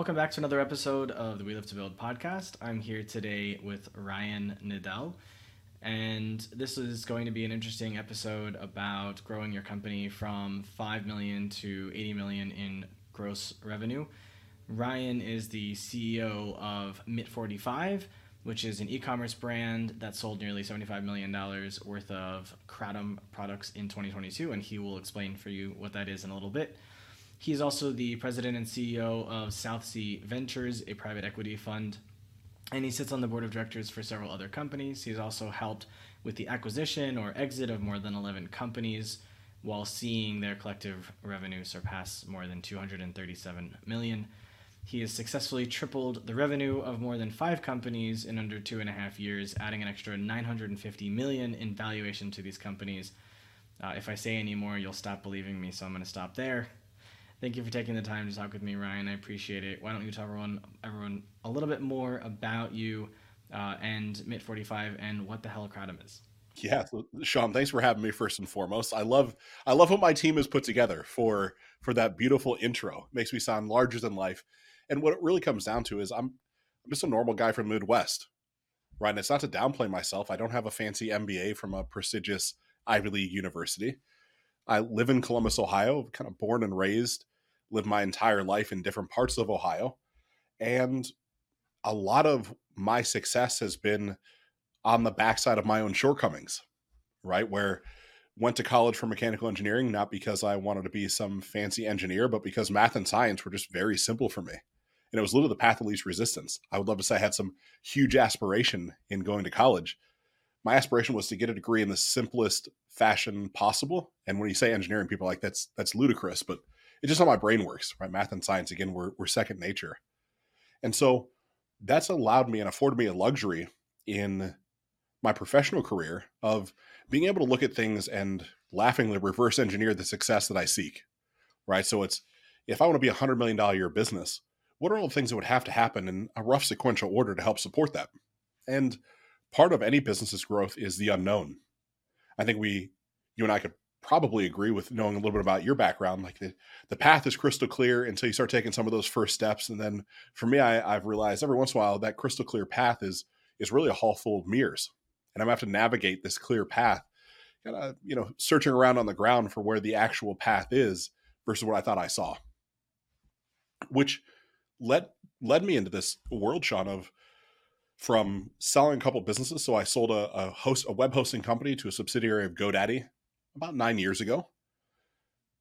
Welcome back to another episode of the We Live to Build podcast. I'm here today with Ryan Nadel, and this is going to be an interesting episode about growing your company from 5 million to 80 million in gross revenue. Ryan is the CEO of Mit45, which is an e-commerce brand that sold nearly $75 million worth of Kratom products in 2022, and he will explain for you what that is in a little bit. He's also the president and CEO of South Sea Ventures, a private equity fund, and he sits on the board of directors for several other companies. He's also helped with the acquisition or exit of more than 11 companies while seeing their collective revenue surpass more than 237 million. He has successfully tripled the revenue of more than five companies in under two and a half years, adding an extra 950 million in valuation to these companies. Uh, if I say any more, you'll stop believing me, so I'm going to stop there. Thank you for taking the time to talk with me, Ryan. I appreciate it. Why don't you tell everyone, everyone a little bit more about you uh, and Mit45 and what the hell Kratom is? Yeah, Sean, thanks for having me first and foremost. I love I love what my team has put together for for that beautiful intro. It makes me sound larger than life. And what it really comes down to is I'm I'm just a normal guy from Midwest. Right. And it's not to downplay myself. I don't have a fancy MBA from a prestigious Ivy League university. I live in Columbus, Ohio, kind of born and raised, lived my entire life in different parts of Ohio. And a lot of my success has been on the backside of my own shortcomings, right? Where went to college for mechanical engineering, not because I wanted to be some fancy engineer, but because math and science were just very simple for me. And it was literally the path of least resistance. I would love to say I had some huge aspiration in going to college. My aspiration was to get a degree in the simplest fashion possible. And when you say engineering, people are like, that's that's ludicrous, but it's just how my brain works, right? Math and science, again, we're, we're second nature. And so that's allowed me and afforded me a luxury in my professional career of being able to look at things and laughingly reverse engineer the success that I seek. Right. So it's if I want to be a hundred million dollar year business, what are all the things that would have to happen in a rough sequential order to help support that? And part of any business's growth is the unknown. I think we, you and I could probably agree with knowing a little bit about your background. Like the, the path is crystal clear until you start taking some of those first steps. And then for me, I, I've realized every once in a while that crystal clear path is is really a hall full of mirrors and I'm gonna have to navigate this clear path, kind of you know searching around on the ground for where the actual path is versus what I thought I saw, which led led me into this world, Sean, of from selling a couple businesses. So I sold a, a host a web hosting company to a subsidiary of GoDaddy about nine years ago.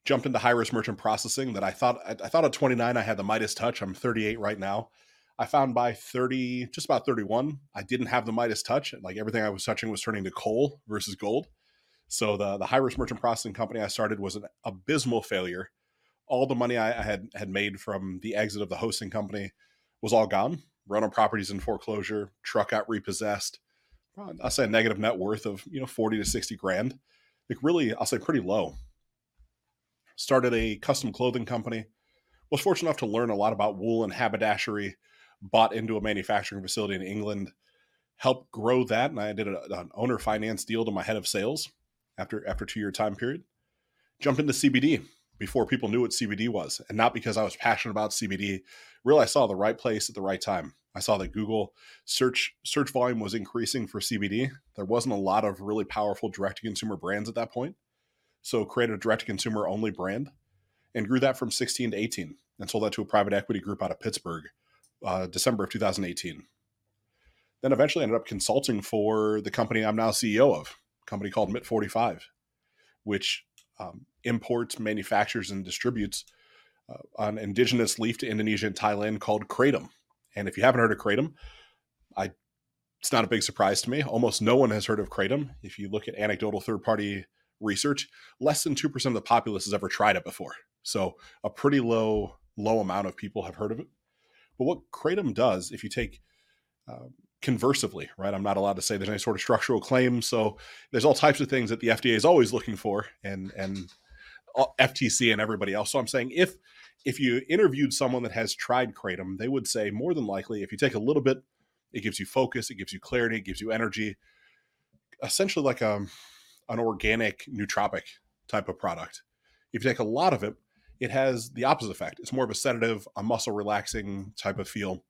Jumped into high risk merchant processing that I thought I, I thought at 29 I had the Midas touch. I'm 38 right now. I found by 30, just about 31, I didn't have the Midas touch. Like everything I was touching was turning to coal versus gold. So the the high risk merchant processing company I started was an abysmal failure. All the money I had had made from the exit of the hosting company was all gone. Rental properties in foreclosure, truck got repossessed. I'll say a negative net worth of you know 40 to 60 grand. Like really, I'll say pretty low. Started a custom clothing company. Was fortunate enough to learn a lot about wool and haberdashery bought into a manufacturing facility in England, helped grow that, and I did a, an owner finance deal to my head of sales after after two year time period. Jumped into CBD before people knew what CBD was, and not because I was passionate about CBD. Really, I saw the right place at the right time. I saw that Google search search volume was increasing for CBD. There wasn't a lot of really powerful direct to consumer brands at that point, so created a direct to consumer only brand, and grew that from 16 to 18, and sold that to a private equity group out of Pittsburgh uh, December of 2018. Then eventually ended up consulting for the company I'm now CEO of, a company called Mit45, which um, imports, manufactures, and distributes uh, an indigenous leaf to Indonesia and Thailand called kratom. And if you haven't heard of kratom, I it's not a big surprise to me. Almost no one has heard of kratom. If you look at anecdotal third party research, less than 2% of the populace has ever tried it before. So a pretty low low amount of people have heard of it. But what Kratom does, if you take uh, conversively, right? I'm not allowed to say there's any sort of structural claim. So there's all types of things that the FDA is always looking for, and and FTC and everybody else. So I'm saying if if you interviewed someone that has tried kratom, they would say more than likely if you take a little bit, it gives you focus, it gives you clarity, it gives you energy, essentially like a um, an organic nootropic type of product. If you take a lot of it, it has the opposite effect. It's more of a sedative, a muscle relaxing type of feel.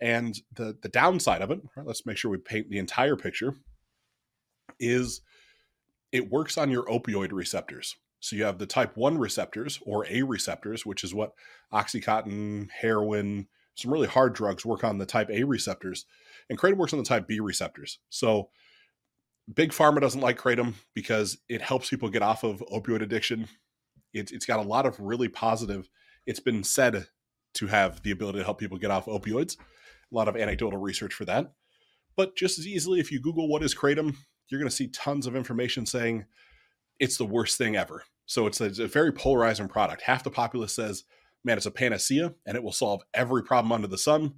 And the the downside of it, right, let's make sure we paint the entire picture, is it works on your opioid receptors. So you have the type 1 receptors or A receptors, which is what Oxycontin, heroin, some really hard drugs work on the type A receptors. And Kratom works on the type B receptors. So Big Pharma doesn't like Kratom because it helps people get off of opioid addiction. It, it's got a lot of really positive, it's been said to have the ability to help people get off opioids. A lot of anecdotal research for that. But just as easily, if you Google what is Kratom, you're going to see tons of information saying it's the worst thing ever. So it's a, it's a, very polarizing product. Half the populace says, man, it's a panacea and it will solve every problem under the sun.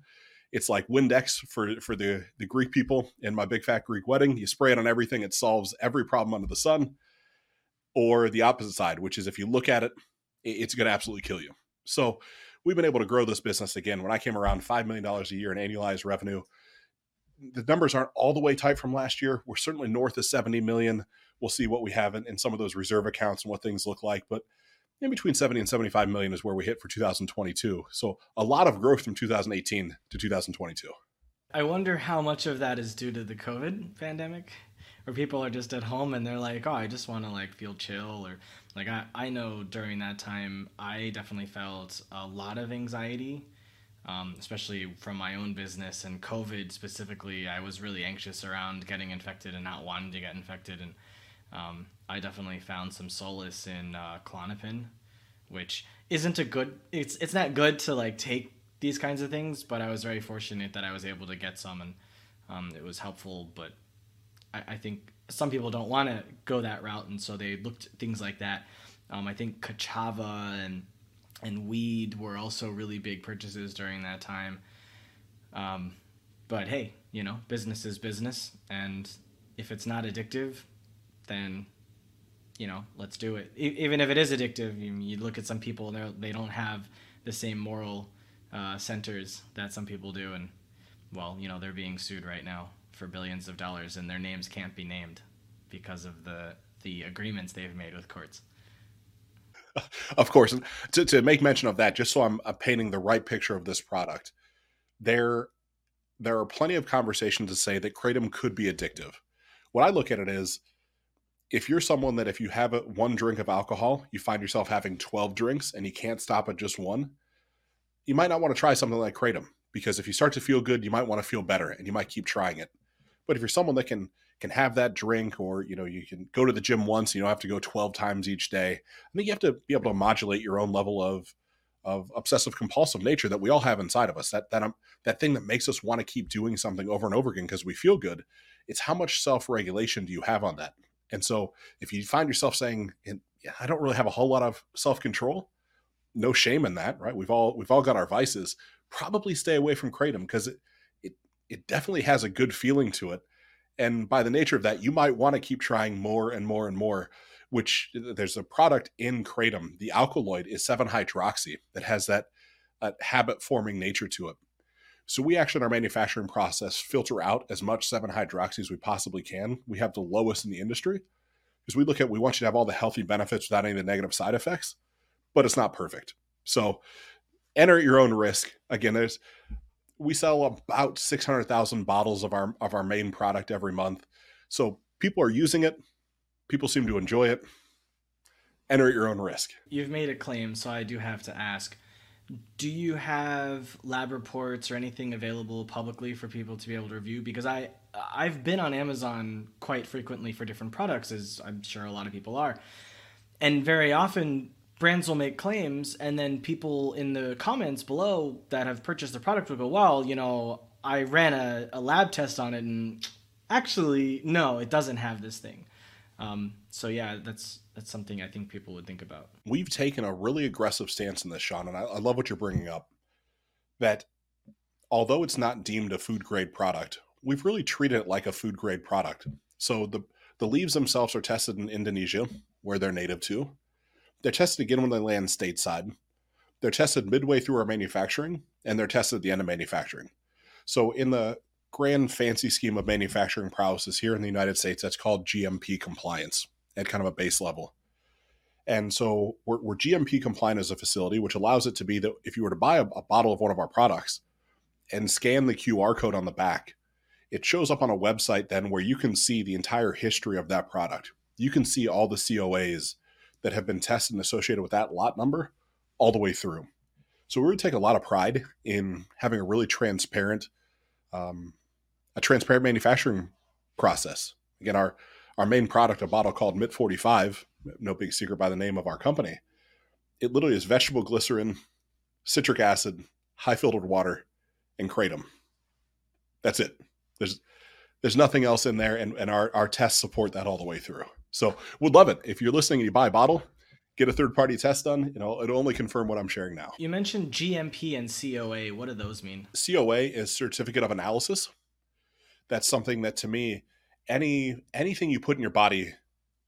It's like Windex for, for the, the Greek people in my big fat Greek wedding. You spray it on everything, it solves every problem under the sun. Or the opposite side, which is if you look at it, it's going to absolutely kill you. So we've been able to grow this business again. When I came around, $5 million a year in annualized revenue the numbers aren't all the way tight from last year. We're certainly north of 70 million. We'll see what we have in, in some of those reserve accounts and what things look like. But in between 70 and 75 million is where we hit for 2022. So a lot of growth from 2018 to 2022. I wonder how much of that is due to the COVID pandemic, where people are just at home and they're like, oh, I just want to like feel chill or like I, I know during that time I definitely felt a lot of anxiety um, especially from my own business and COVID specifically. I was really anxious around getting infected and not wanting to get infected, and um, I definitely found some solace in uh, Klonopin, which isn't a good. It's it's not good to like take these kinds of things, but I was very fortunate that I was able to get some, and um, it was helpful. But I, I think some people don't want to go that route, and so they looked things like that. Um, I think Ka'Chava and and weed were also really big purchases during that time. Um, but hey, you know, business is business, and if it's not addictive, then you know, let's do it. E- even if it is addictive, you, you look at some people and they don't have the same moral uh, centers that some people do, and well, you know, they're being sued right now for billions of dollars, and their names can't be named because of the the agreements they've made with courts. of course, to, to make mention of that, just so I'm, I'm painting the right picture of this product, there there are plenty of conversations to say that kratom could be addictive. What I look at it is, if you're someone that if you have a, one drink of alcohol, you find yourself having 12 drinks and you can't stop at just one, you might not want to try something like kratom because if you start to feel good, you might want to feel better and you might keep trying it. But if you're someone that can can have that drink or you know you can go to the gym once you don't have to go 12 times each day i think you have to be able to modulate your own level of of obsessive compulsive nature that we all have inside of us that that um, that thing that makes us want to keep doing something over and over again because we feel good it's how much self-regulation do you have on that and so if you find yourself saying yeah, i don't really have a whole lot of self-control no shame in that right? We've all we've all got our vices. Probably stay away from kratom because it, it it definitely has a good feeling to it. And by the nature of that you might want to keep trying more and more and more which there's a product in kratom. The alkaloid is 7-hydroxy that has that uh, habit forming nature to it so we actually in our manufacturing process filter out as much 7-hydroxy as we possibly can we have the lowest in the industry because we look at we want you to have all the healthy benefits without any of the negative side effects but it's not perfect so enter at your own risk again there's we sell about 600,000 bottles of our of our main product every month. So people are using it. People seem to enjoy it. Enter at your own risk. You've made a claim, so I do have to ask. Do you have lab reports or anything available publicly for people to be able to review? Because I I've been on Amazon quite frequently for different products, as I'm sure a lot of people are. And very often brands will make claims and then people in the comments below that have purchased the product will go well you know i ran a, a lab test on it and actually no it doesn't have this thing um, so yeah that's that's something i think people would think about we've taken a really aggressive stance in this sean and I, I love what you're bringing up that although it's not deemed a food grade product we've really treated it like a food grade product so the the leaves themselves are tested in indonesia where they're native to they're tested again when they land stateside. They're tested midway through our manufacturing, and they're tested at the end of manufacturing. So, in the grand fancy scheme of manufacturing process here in the United States, that's called GMP compliance at kind of a base level. And so we're, we're, GMP compliant as a facility, which allows it to be that if you were to buy a, a bottle of one of our products and scan the QR code on the back, it shows up on a website then where you can see the entire history of that product. You can see all the COAs that have been tested and associated with that lot number all the way through. So we really take a lot of pride in having a really transparent, um, a transparent manufacturing process. Again, our our main product, a bottle called MIT 45, no big secret by the name of our company. It literally is vegetable glycerin, citric acid, high filtered water, and kratom. That's it. There's there's nothing else in there, and, and our, our tests support that all the way through. So would love it. If you're listening and you buy a bottle, get a third party test done. You know, it'll only confirm what I'm sharing now. You mentioned GMP and COA. What do those mean? COA is certificate of analysis. That's something that to me, any anything you put in your body,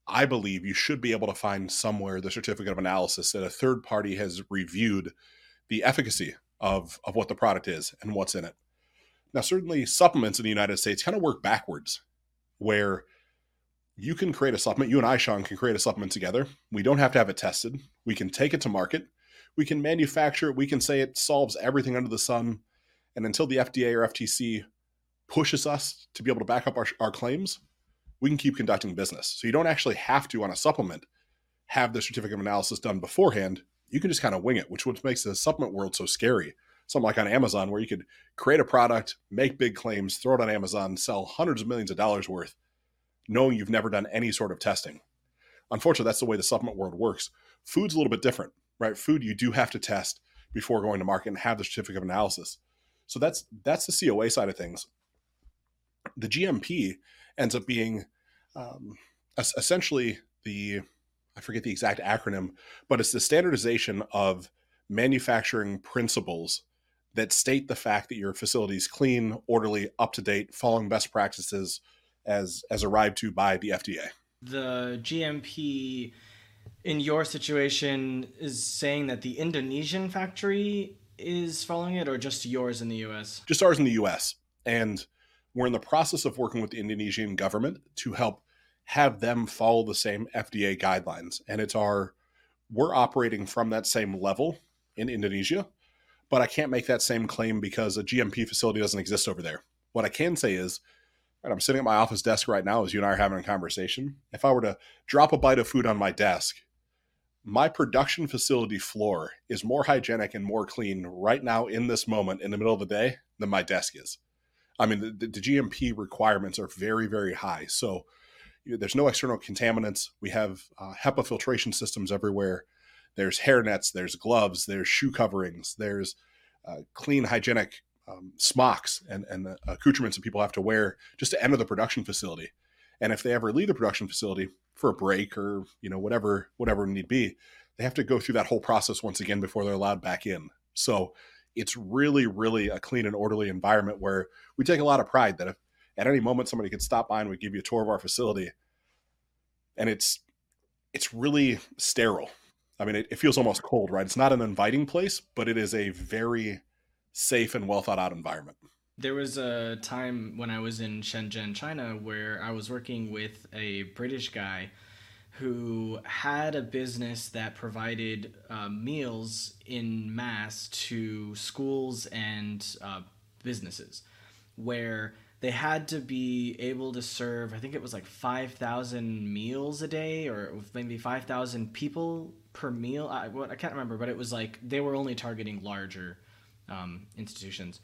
I believe you should be able to find somewhere the certificate of analysis that a third party has reviewed the efficacy of of what the product is and what's in it. Now, certainly supplements in the United States kind of work backwards, where you can create a supplement. You and I, Sean, can create a supplement together. We don't have to have it tested. We can take it to market. We can manufacture it. We can say it solves everything under the sun. And until the FDA or FTC pushes us to be able to back up our, our claims, we can keep conducting business. So you don't actually have to, on a supplement, have the certificate of analysis done beforehand. You can just kind of wing it, which what makes the supplement world so scary. Something like on Amazon, where you could create a product, make big claims, throw it on Amazon, sell hundreds of millions of dollars worth, knowing you've never done any sort of testing. Unfortunately, that's the way the supplement world works. Food's a little bit different, right? Food you do have to test before going to market and have the certificate of analysis. So that's that's the COA side of things. The GMP ends up being um, essentially the I forget the exact acronym, but it's the standardization of manufacturing principles that state the fact that your facility is clean, orderly, up to date, following best practices, as as arrived to by the FDA. The GMP in your situation is saying that the Indonesian factory is following it or just yours in the US? Just ours in the US. And we're in the process of working with the Indonesian government to help have them follow the same FDA guidelines. And it's our we're operating from that same level in Indonesia, but I can't make that same claim because a GMP facility doesn't exist over there. What I can say is I'm sitting at my office desk right now as you and I are having a conversation. If I were to drop a bite of food on my desk, my production facility floor is more hygienic and more clean right now in this moment in the middle of the day than my desk is. I mean, the, the GMP requirements are very, very high. So there's no external contaminants. We have uh, HEPA filtration systems everywhere. There's hair nets, there's gloves, there's shoe coverings, there's uh, clean, hygienic um, smocks and, and the accoutrements that people have to wear just to enter the production facility. And if they ever leave the production facility for a break or you know whatever whatever need be, they have to go through that whole process once again before they're allowed back in. So it's really really a clean and orderly environment where we take a lot of pride that if at any moment somebody could stop by and we give you a tour of our facility, and it's it's really sterile. I mean, it, it feels almost cold, right? It's not an inviting place, but it is a very safe and well thought out environment. There was a time when I was in Shenzhen, China, where I was working with a British guy who had a business that provided uh, meals in mass to schools and uh, businesses, where they had to be able to serve, I think it was like 5,000 meals a day or maybe 5,000 people per meal. I, I can't remember, but it was like they were only targeting larger um, institutions.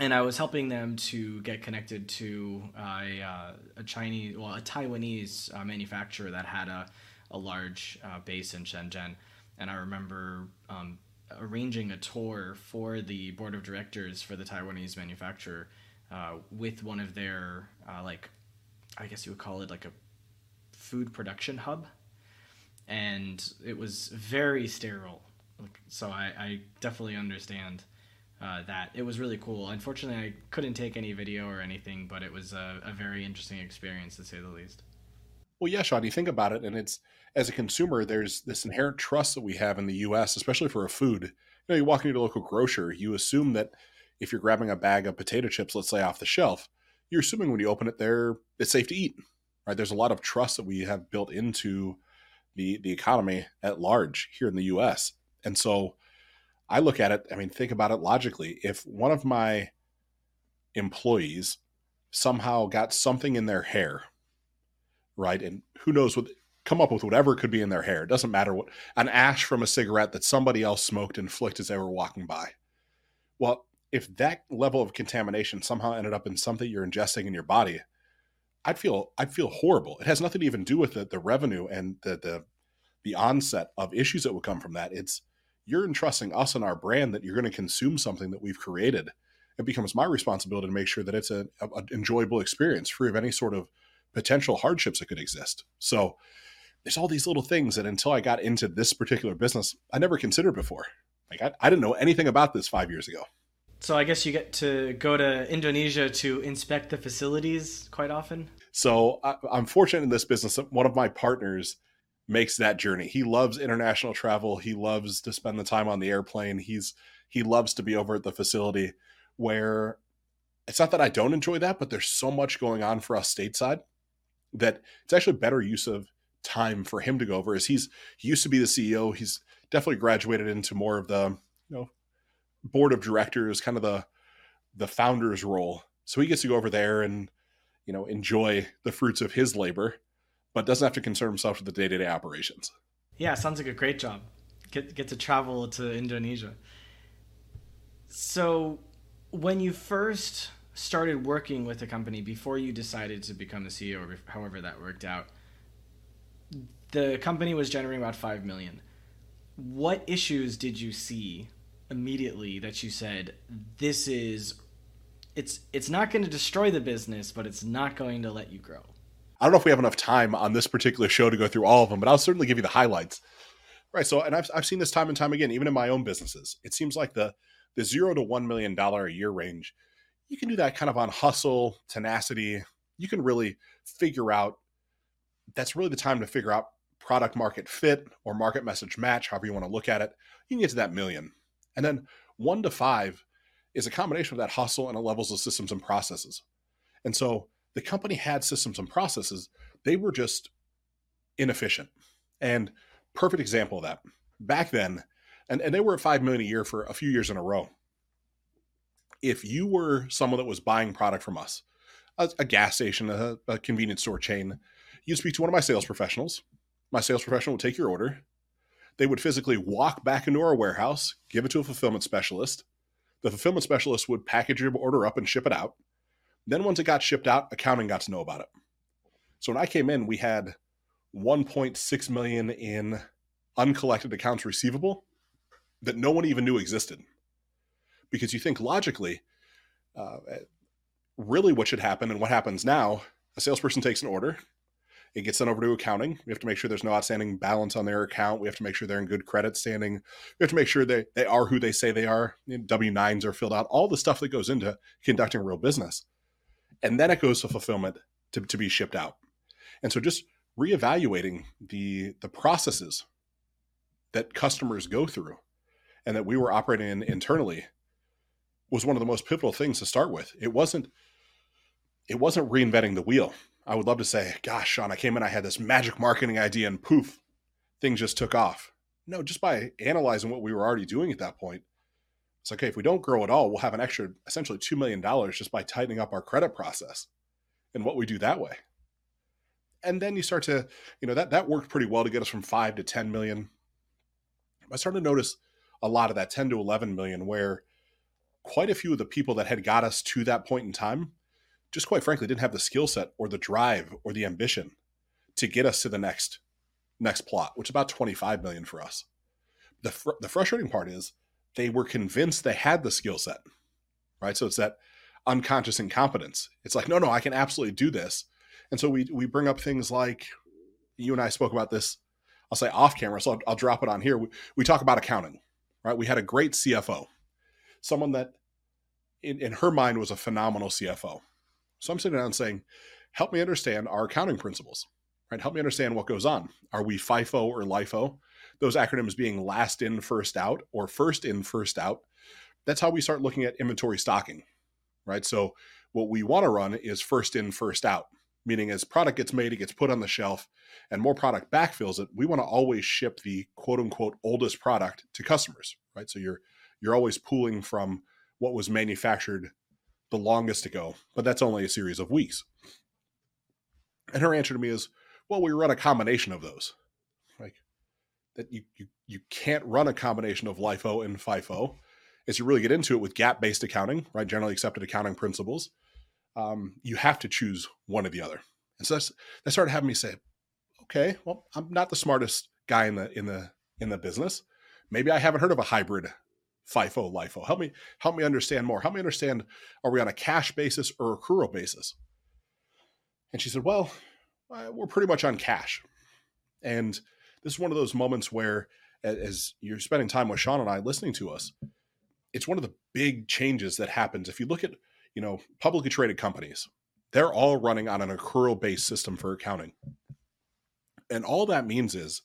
And I was helping them to get connected to a, uh, a Chinese, well, a Taiwanese uh, manufacturer that had a, a large uh, base in Shenzhen. And I remember um, arranging a tour for the board of directors for the Taiwanese manufacturer uh, with one of their, uh, like, I guess you would call it like a food production hub. And it was very sterile so I, I definitely understand uh, that. It was really cool. Unfortunately, I couldn't take any video or anything, but it was a, a very interesting experience to say the least. Well, yeah, Sean, you think about it, and it's as a consumer, there's this inherent trust that we have in the U.S., especially for a food. You know, you walk into a local grocer, you assume that if you're grabbing a bag of potato chips, let's say off the shelf, you're assuming when you open it there, it's safe to eat, right? There's a lot of trust that we have built into the the economy at large here in the US. And so I look at it, I mean, think about it logically. If one of my employees somehow got something in their hair, right? And who knows what come up with whatever could be in their hair. It doesn't matter what an ash from a cigarette that somebody else smoked and flicked as they were walking by. Well, if that level of contamination somehow ended up in something you're ingesting in your body, I'd feel I'd feel horrible. It has nothing to even do with the, the revenue and the, the the onset of issues that would come from that. It's you're entrusting us and our brand that you're going to consume something that we've created. It becomes my responsibility to make sure that it's an enjoyable experience, free of any sort of potential hardships that could exist. So there's all these little things that until I got into this particular business, I never considered before. Like I, I didn't know anything about this five years ago. So I guess you get to go to Indonesia to inspect the facilities quite often. So I, I'm fortunate in this business that one of my partners makes that journey. He loves international travel. He loves to spend the time on the airplane. He's he loves to be over at the facility where it's not that I don't enjoy that, but there's so much going on for us stateside that it's actually better use of time for him to go over. As he's he used to be the CEO, he's definitely graduated into more of the you know board of directors, kind of the the founder's role. So he gets to go over there and you know enjoy the fruits of his labor, but doesn't have to concern himself with the day to day operations. Yeah, sounds like a great job. Get get to travel to Indonesia. So, when you first started working with the company before you decided to become the CEO, or however that worked out, the company was generating about five million. What issues did you see immediately that you said this is it's it's not going to destroy the business, but it's not going to let you grow? I don't know if we have enough time on this particular show to go through all of them, but I'll certainly give you the highlights. Right. So, and I've, I've seen this time and time again, even in my own businesses. It seems like the the zero to one million dollar a year range, you can do that kind of on hustle, tenacity. You can really figure out. That's really the time to figure out product market fit or market message match, however you want to look at it. You can get to that million. And then one to five is a combination of that hustle and the levels of systems and processes. And so the company had systems and processes, they were just inefficient. And perfect example of that. Back then, and, and they were at five million a year for a few years in a row. If you were someone that was buying product from us, a, a gas station, a, a convenience store chain, you'd speak to one of my sales professionals. My sales professional would take your order. They would physically walk back into our warehouse, give it to a fulfillment specialist. The fulfillment specialist would package your order up and ship it out. Then once it got shipped out, accounting got to know about it. So when I came in, we had 1.6 million in uncollected accounts receivable that no one even knew existed. Because you think logically, uh, really what should happen and what happens now, a salesperson takes an order, it gets sent over to accounting. We have to make sure there's no outstanding balance on their account. We have to make sure they're in good credit standing. We have to make sure they, they are who they say they are. W 9s are filled out, all the stuff that goes into conducting real business. And then it goes to fulfillment to, to be shipped out. And so just reevaluating the the processes that customers go through and that we were operating in internally was one of the most pivotal things to start with. It wasn't it wasn't reinventing the wheel. I would love to say, gosh, Sean, I came in, I had this magic marketing idea, and poof, things just took off. No, just by analyzing what we were already doing at that point, it's okay. If we don't grow at all, we'll have an extra essentially $2 million just by tightening up our credit process and what we do that way. And then you start to, you know, that, that worked pretty well to get us from five to 10 million. I started to notice a lot of that 10 to 11 million where quite a few of the people that had got us to that point in time just quite frankly didn't have the skill set or the drive or the ambition to get us to the next next plot, which is about 25 million for us. The fr- the frustrating part is they were convinced they had the skill set. Right? So it's that unconscious incompetence. It's like, no, no, I can absolutely do this. And so we we bring up things like you and I spoke about this. I'll say off camera, so I'll, I'll drop it on here. We, we talk about accounting, right? We had a great CFO, someone that in, in her mind was a phenomenal CFO. So I'm sitting down saying, help me understand our accounting principles, right? Help me understand what goes on. Are we FIFO or LIFO? Those acronyms being last in, first out, or first in, first out. That's how we start looking at inventory stocking, right? So what we want to run is first in, first out, meaning as product gets made, it gets put on the shelf, and more product backfills it. We want to always ship the quote unquote oldest product to customers, right? So you're you're always pooling from what was manufactured the longest ago, but that's only a series of weeks. And her answer to me is, well, we run a combination of those. That you you, you can't run a combination of LIFO and FIFO. As you really get into it with GAAP based accounting, right? Generally accepted accounting principles, um, you have to choose one or the other. And so that's that started having me say, okay, well, I'm not the smartest guy in the in the in the business. Maybe I haven't heard of a hybrid FIFO, LIFO. Help me help me understand more. Help me understand: Are we on a cash basis or accrual basis? And she said, Well, uh, we're pretty much on cash. And this is one of those moments where, as you're spending time with Sean and I listening to us, it's one of the big changes that happens. If you look at, you know, publicly traded companies, they're all running on an accrual based system for accounting. And all that means is,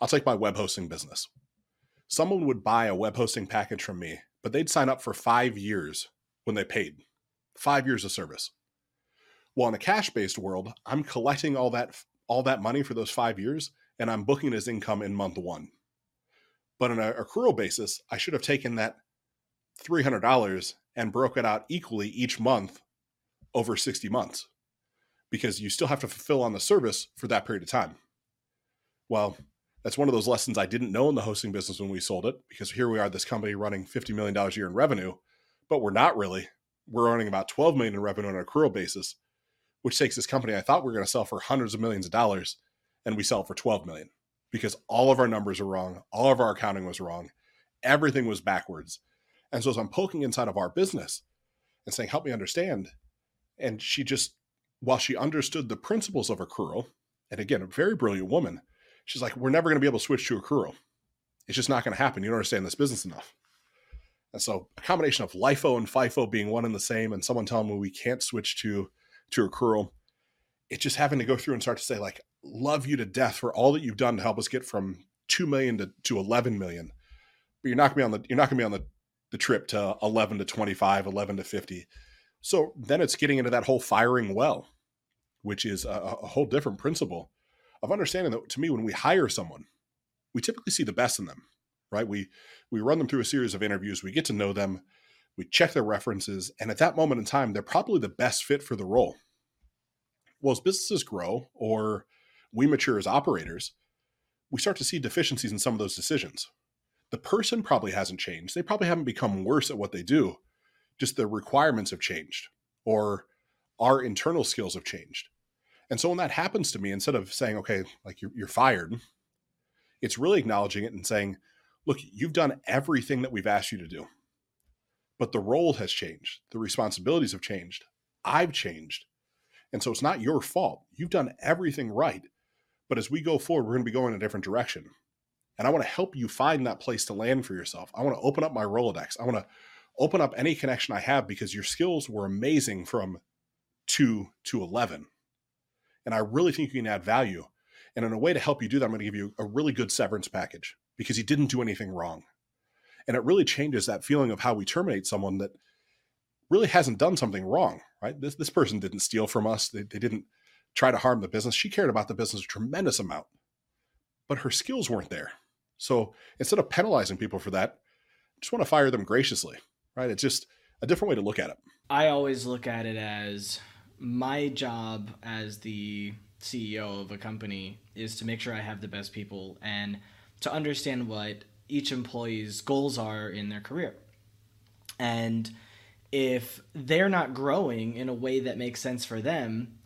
I'll take my web hosting business. Someone would buy a web hosting package from me, but they'd sign up for five years when they paid, five years of service. Well, in a cash-based world, I'm collecting all that all that money for those five years, and I'm booking it as income in month one. But on an accrual basis, I should have taken that three hundred dollars and broke it out equally each month over sixty months, because you still have to fulfill on the service for that period of time. Well, that's one of those lessons I didn't know in the hosting business when we sold it, because here we are, this company running fifty million dollars a year in revenue, but we're not really. We're earning about 12 million in revenue on an accrual basis which takes this company I thought we were going to sell for hundreds of millions of dollars, and we sell for 12 million because all of our numbers are wrong, all of our accounting was wrong, everything was backwards. And so as I'm poking inside of our business and saying, "Help me understand," and she just, while she understood the principles of accrual, and again, a very brilliant woman, she's like, "We're never going to be able to switch to accrual. It's just not going to happen. You don't understand this business enough." And so a combination of LIFO and FIFO being one and the same, and someone telling me we can't switch to to accrual. It's just having to go through and start to say, like, love you to death for all that you've done to help us get from two million to, to eleven million. But you're not gonna be on the you're not gonna be on the, the trip to 11 to 25, 11 to 50. So then it's getting into that whole firing well, which is a, a whole different principle of understanding that to me, when we hire someone, we typically see the best in them, right? We we run them through a series of interviews, we get to know them, we check their references, and at that moment in time, they're probably the best fit for the role. Well, as businesses grow or we mature as operators, we start to see deficiencies in some of those decisions. The person probably hasn't changed. They probably haven't become worse at what they do. Just the requirements have changed or our internal skills have changed. And so when that happens to me, instead of saying, okay, like you're, you're fired, it's really acknowledging it and saying, look, you've done everything that we've asked you to do but the role has changed. The responsibilities have changed. I've changed. And so it's not your fault. You've done everything right. But as we go forward, we're going to be going in a different direction. And I want to help you find that place to land for yourself. I want to open up my Rolodex. I want to open up any connection I have because your skills were amazing from two to 11. And I really think you can add value. And in a way to help you do that, I'm going to give you a really good severance package because you didn't do anything wrong and it really changes that feeling of how we terminate someone that really hasn't done something wrong right this, this person didn't steal from us they, they didn't try to harm the business she cared about the business a tremendous amount but her skills weren't there. So instead of penalizing people for that I just want to fire them graciously right? It's just a different way to look at it. I always look at it as my job as the ceo of a company is to make sure i have the best people and to understand what each employee's goals are in their career. And if they're not growing in a way that makes sense for them,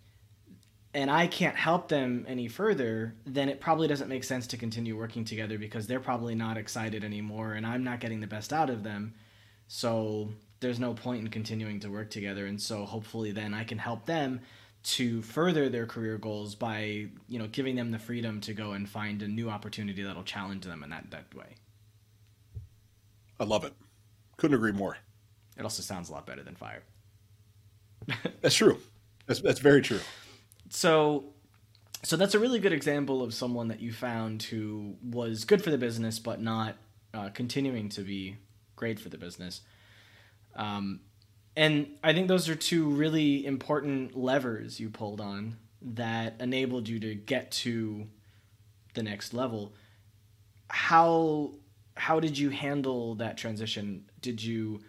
and I can't help them any further, then it probably doesn't make sense to continue working together because they're probably not excited anymore and I'm not getting the best out of them. So there's no point in continuing to work together. And so hopefully then I can help them to further their career goals by, you know, giving them the freedom to go and find a new opportunity that'll challenge them in that, that way. I love it. Couldn't agree more. It also sounds a lot better than fire. that's true. That's that's very true. So so that's a really good example of someone that you found who was good for the business but not uh, continuing to be great for the business. Um, and I think those are two really important levers you pulled on that enabled you to get to the next level. How how did you handle that transition? Did you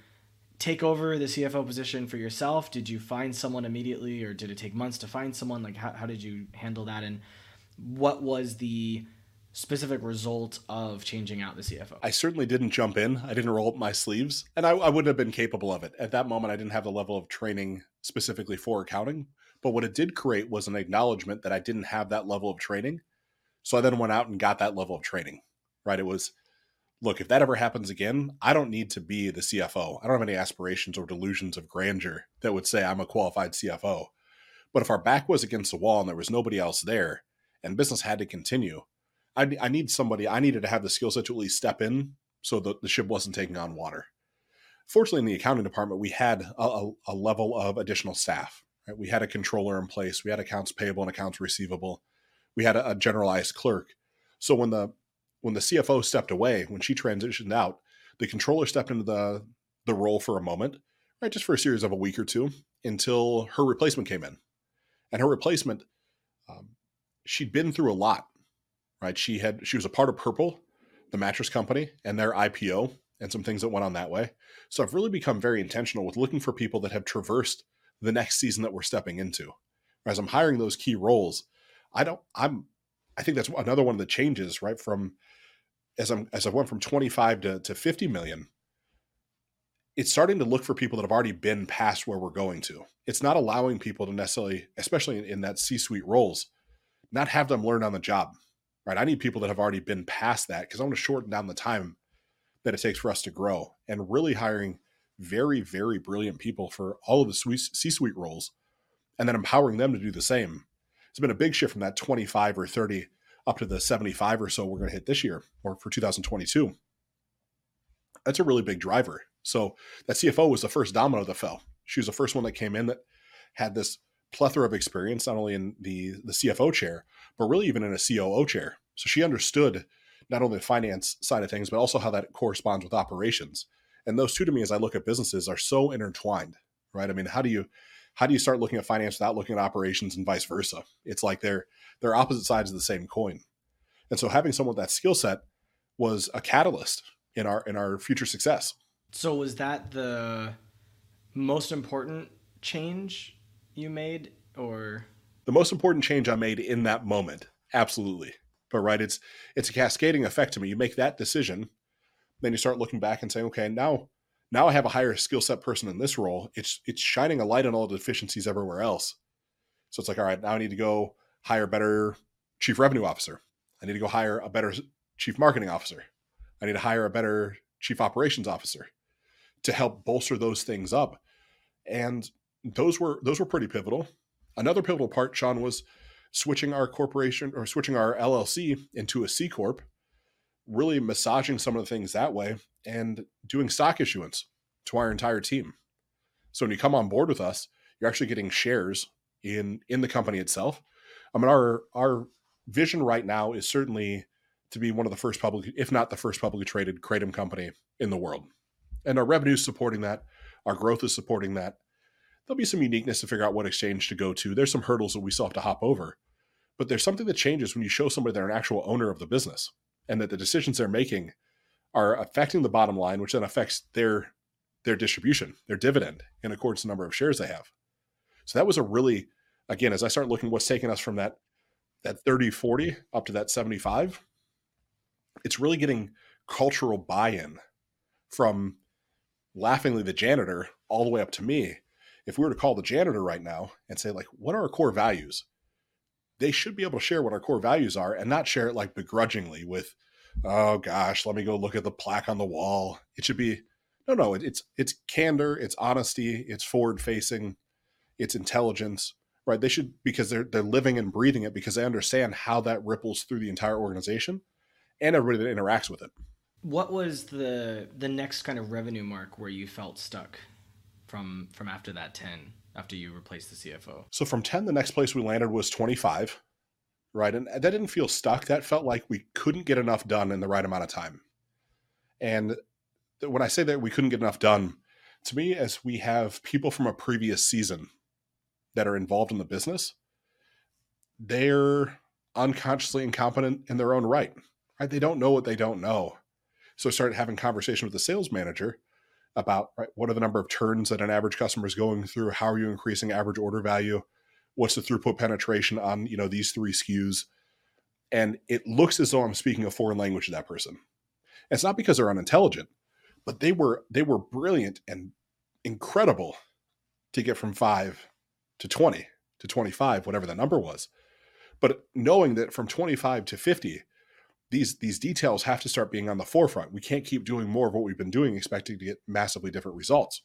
take over the CFO position for yourself? Did you find someone immediately, or did it take months to find someone? Like, how, how did you handle that? And what was the specific result of changing out the CFO? I certainly didn't jump in. I didn't roll up my sleeves, and I, I wouldn't have been capable of it. At that moment, I didn't have the level of training specifically for accounting. But what it did create was an acknowledgement that I didn't have that level of training. So I then went out and got that level of training, right? It was, look, if that ever happens again, I don't need to be the CFO. I don't have any aspirations or delusions of grandeur that would say I'm a qualified CFO. But if our back was against the wall and there was nobody else there and business had to continue, I, I need somebody, I needed to have the skill set to at least step in so that the ship wasn't taking on water. Fortunately, in the accounting department, we had a, a level of additional staff. Right? We had a controller in place, we had accounts payable and accounts receivable, we had a, a generalized clerk. So when the when the CFO stepped away, when she transitioned out, the controller stepped into the the role for a moment, right, just for a series of a week or two, until her replacement came in. And her replacement, um, she'd been through a lot, right? She had she was a part of Purple, the mattress company, and their IPO, and some things that went on that way. So I've really become very intentional with looking for people that have traversed the next season that we're stepping into. As I'm hiring those key roles, I don't. I'm. I think that's another one of the changes, right? From as I'm as I went from 25 to, to 50 million, it's starting to look for people that have already been past where we're going to. It's not allowing people to necessarily, especially in, in that C-suite roles, not have them learn on the job. Right. I need people that have already been past that because I want to shorten down the time that it takes for us to grow and really hiring very, very brilliant people for all of the C suite roles and then empowering them to do the same. It's been a big shift from that 25 or 30 up to the 75 or so we're going to hit this year or for 2022. That's a really big driver. So that CFO was the first domino that fell. She was the first one that came in that had this plethora of experience, not only in the, the CFO chair, but really even in a COO chair. So she understood not only the finance side of things, but also how that corresponds with operations. And those two to me, as I look at businesses, are so intertwined, right? I mean, how do you how do you start looking at finance without looking at operations and vice versa? It's like they're they're opposite sides of the same coin. And so having someone with that skill set was a catalyst in our in our future success. So was that the most important change you made or the most important change I made in that moment? Absolutely. But right, it's it's a cascading effect to me. You make that decision, then you start looking back and saying, okay, now now I have a higher skill set person in this role. It's it's shining a light on all the deficiencies everywhere else. So it's like, all right, now I need to go hire a better chief revenue officer. I need to go hire a better chief marketing officer. I need to hire a better chief operations officer to help bolster those things up. And those were those were pretty pivotal. Another pivotal part, Sean, was switching our corporation or switching our LLC into a C corp really massaging some of the things that way and doing stock issuance to our entire team. So when you come on board with us, you're actually getting shares in in the company itself. I mean, our our vision right now is certainly to be one of the first public, if not the first publicly traded kratom company in the world, and our revenue is supporting that. Our growth is supporting that. There'll be some uniqueness to figure out what exchange to go to. There's some hurdles that we still have to hop over, but there's something that changes when you show somebody they're an actual owner of the business and that the decisions they're making are affecting the bottom line, which then affects their their distribution, their dividend in accordance to the number of shares they have. So that was a really, again, as I start looking what's taking us from that that 30, 40 up to that 75, it's really getting cultural buy-in from laughingly the janitor all the way up to me. If we were to call the janitor right now and say, like, what are our core values? they should be able to share what our core values are and not share it like begrudgingly with, oh gosh, let me go look at the plaque on the wall. It should be no, no. It, it's it's candor, it's honesty, it's forward facing, it's intelligence, right? They should because they're they're living and breathing it because they understand how that ripples through the entire organization and everybody that interacts with it. What was the the next kind of revenue mark where you felt stuck from from after that ten? after you replaced the CFO? So from 10, the next place we landed was 25, right? And that didn't feel stuck. That felt like we couldn't get enough done in the right amount of time. And when I say that we couldn't get enough done, to me, as we have people from a previous season that are involved in the business, they're unconsciously incompetent in their own right. Right? They don't know what they don't know. So I started having conversation with the sales manager about right, what are the number of turns that an average customer is going through, how are you increasing average order value, what's the throughput penetration on you know these three SKUs, and it looks as though I'm speaking a foreign language to that person. It's not because they're unintelligent, but they were they were brilliant and incredible to get from five to 20 to 25, whatever the number was. But knowing that from 25 to 50, these these details have to start being on the forefront. We can't keep doing more of what we've been doing, expecting to get massively different results.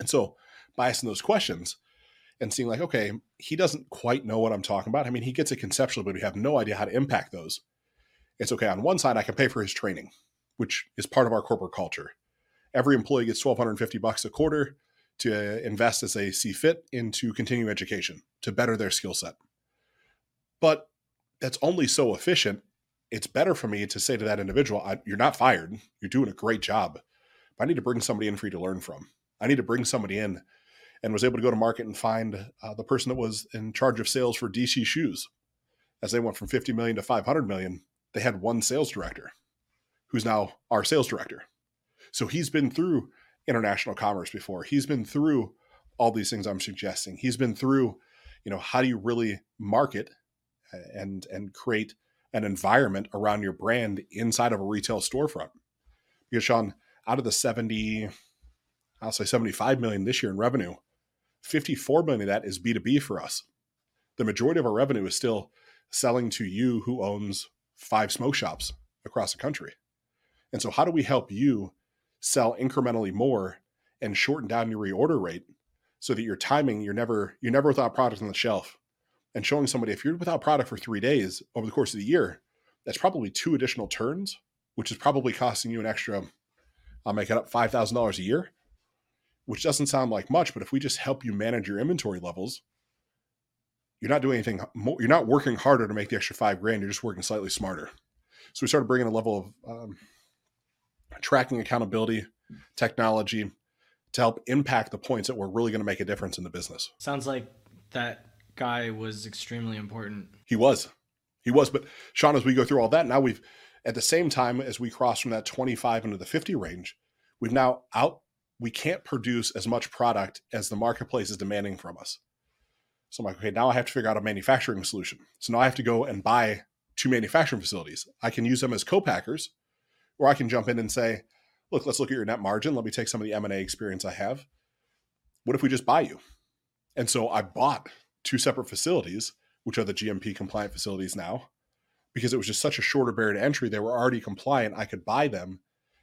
And so, by asking those questions and seeing like, okay, he doesn't quite know what I'm talking about. I mean, he gets it conceptually, but we have no idea how to impact those. It's okay. On one side, I can pay for his training, which is part of our corporate culture. Every employee gets 1,250 bucks a quarter to invest as they see fit into continuing education to better their skill set. But that's only so efficient. It's better for me to say to that individual, "You're not fired. You're doing a great job. But I need to bring somebody in for you to learn from. I need to bring somebody in." And was able to go to market and find uh, the person that was in charge of sales for DC Shoes. As they went from 50 million to 500 million, they had one sales director who's now our sales director. So he's been through international commerce before. He's been through all these things I'm suggesting. He's been through, you know, how do you really market and and create an environment around your brand inside of a retail storefront. Because Sean, out of the 70, I'll say 75 million this year in revenue, 54 million of that is B2B for us. The majority of our revenue is still selling to you who owns five smoke shops across the country. And so how do we help you sell incrementally more and shorten down your reorder rate so that your timing you're never you're never without product on the shelf and showing somebody if you're without product for three days over the course of the year that's probably two additional turns which is probably costing you an extra i'll make it up $5000 a year which doesn't sound like much but if we just help you manage your inventory levels you're not doing anything more, you're not working harder to make the extra five grand you're just working slightly smarter so we started bringing a level of um, tracking accountability, technology to help impact the points that were really going to make a difference in the business. Sounds like that guy was extremely important. He was. He was. But Sean, as we go through all that, now we've, at the same time as we cross from that 25 into the 50 range, we've now out, we can't produce as much product as the marketplace is demanding from us. So I'm like, okay, now I have to figure out a manufacturing solution. So now I have to go and buy two manufacturing facilities. I can use them as co-packers or I can jump in and say, look, let's look at your net margin. Let me take some of the M&A experience I have. What if we just buy you? And so I bought two separate facilities, which are the GMP compliant facilities now, because it was just such a shorter barrier to entry. They were already compliant. I could buy them